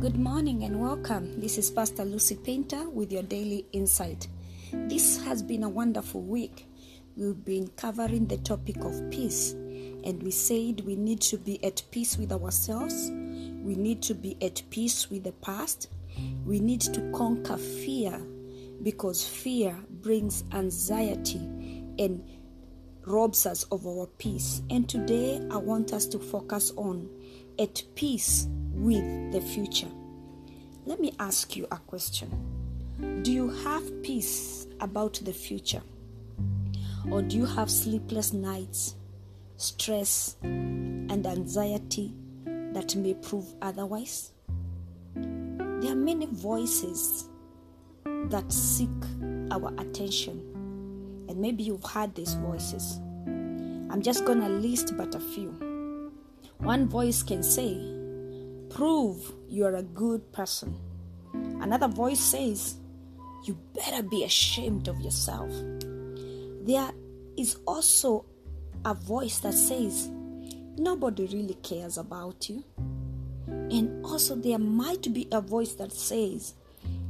Good morning and welcome. This is Pastor Lucy Painter with your daily insight. This has been a wonderful week. We've been covering the topic of peace, and we said we need to be at peace with ourselves, we need to be at peace with the past, we need to conquer fear because fear brings anxiety and robs us of our peace. And today I want us to focus on at peace with the future. Let me ask you a question Do you have peace about the future? Or do you have sleepless nights, stress, and anxiety that may prove otherwise? There are many voices that seek our attention, and maybe you've heard these voices. I'm just gonna list but a few. One voice can say, Prove you're a good person. Another voice says, You better be ashamed of yourself. There is also a voice that says, Nobody really cares about you. And also, there might be a voice that says,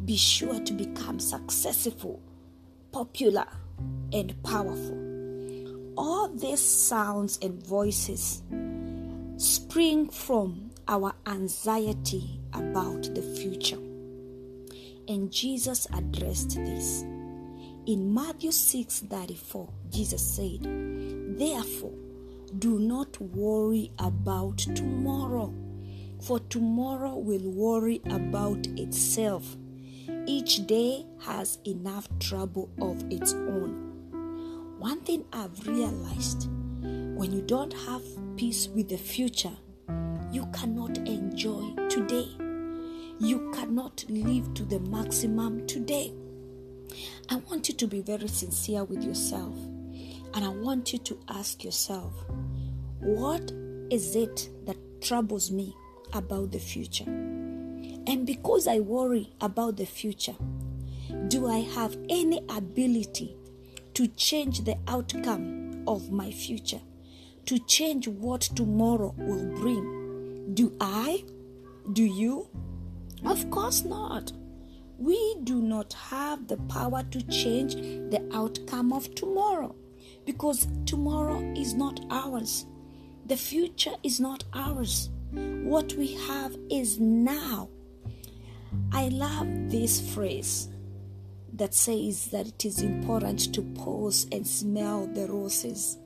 Be sure to become successful, popular, and powerful. All these sounds and voices spring from our anxiety about the future. And Jesus addressed this. In Matthew 6 34, Jesus said, Therefore, do not worry about tomorrow, for tomorrow will worry about itself. Each day has enough trouble of its own. One thing I've realized when you don't have peace with the future, cannot enjoy today. You cannot live to the maximum today. I want you to be very sincere with yourself. And I want you to ask yourself, what is it that troubles me about the future? And because I worry about the future, do I have any ability to change the outcome of my future? To change what tomorrow will bring? Do I? Do you? Of course not. We do not have the power to change the outcome of tomorrow because tomorrow is not ours. The future is not ours. What we have is now. I love this phrase that says that it is important to pause and smell the roses.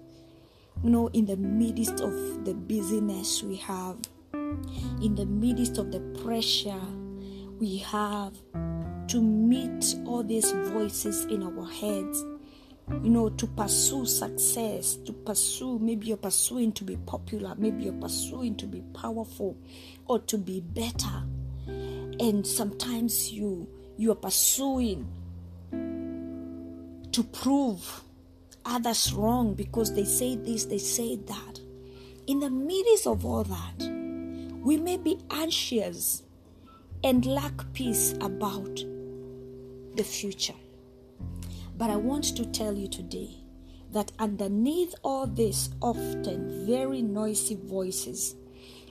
You know, in the midst of the busyness we have, in the midst of the pressure we have to meet all these voices in our heads you know to pursue success to pursue maybe you're pursuing to be popular maybe you're pursuing to be powerful or to be better. And sometimes you you are pursuing to prove others wrong because they say this they say that. In the midst of all that we may be anxious and lack peace about the future. But I want to tell you today that underneath all this often very noisy voices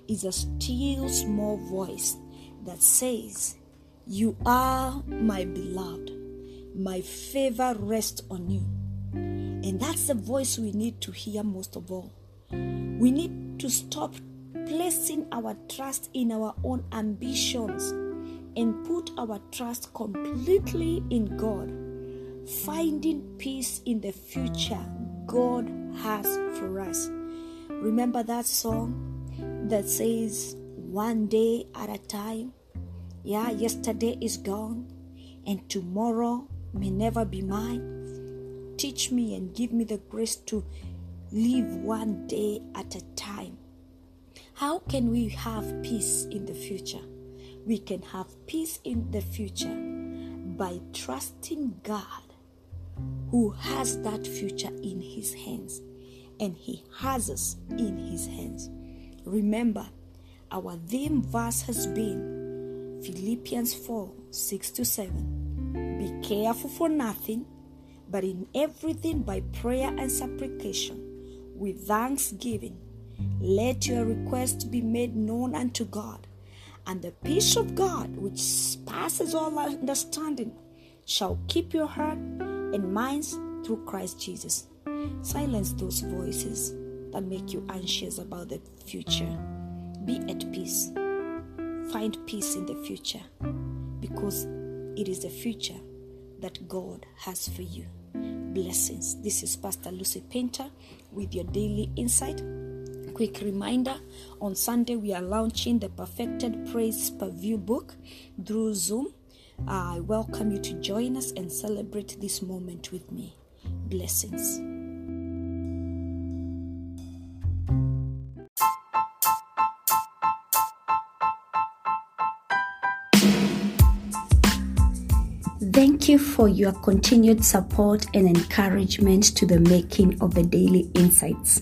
is a still small voice that says, You are my beloved, my favor rests on you. And that's the voice we need to hear most of all. We need to stop placing our trust in our own ambitions and put our trust completely in God, finding peace in the future God has for us. Remember that song that says, One day at a time? Yeah, yesterday is gone, and tomorrow may never be mine. Teach me and give me the grace to live one day at a time. How can we have peace in the future? We can have peace in the future by trusting God, who has that future in His hands, and He has us in His hands. Remember, our theme verse has been Philippians 4 6 to 7. Be careful for nothing, but in everything by prayer and supplication, with thanksgiving, let your request be made known unto God And the peace of God, which passes all understanding, shall keep your heart and minds through Christ Jesus. Silence those voices that make you anxious about the future. Be at peace. Find peace in the future because it is the future that God has for you. Blessings. This is Pastor Lucy Painter with your daily insight. Quick reminder on Sunday, we are launching the Perfected Praise Per View book through Zoom. I welcome you to join us and celebrate this moment with me. Blessings. Thank you for your continued support and encouragement to the making of the Daily Insights.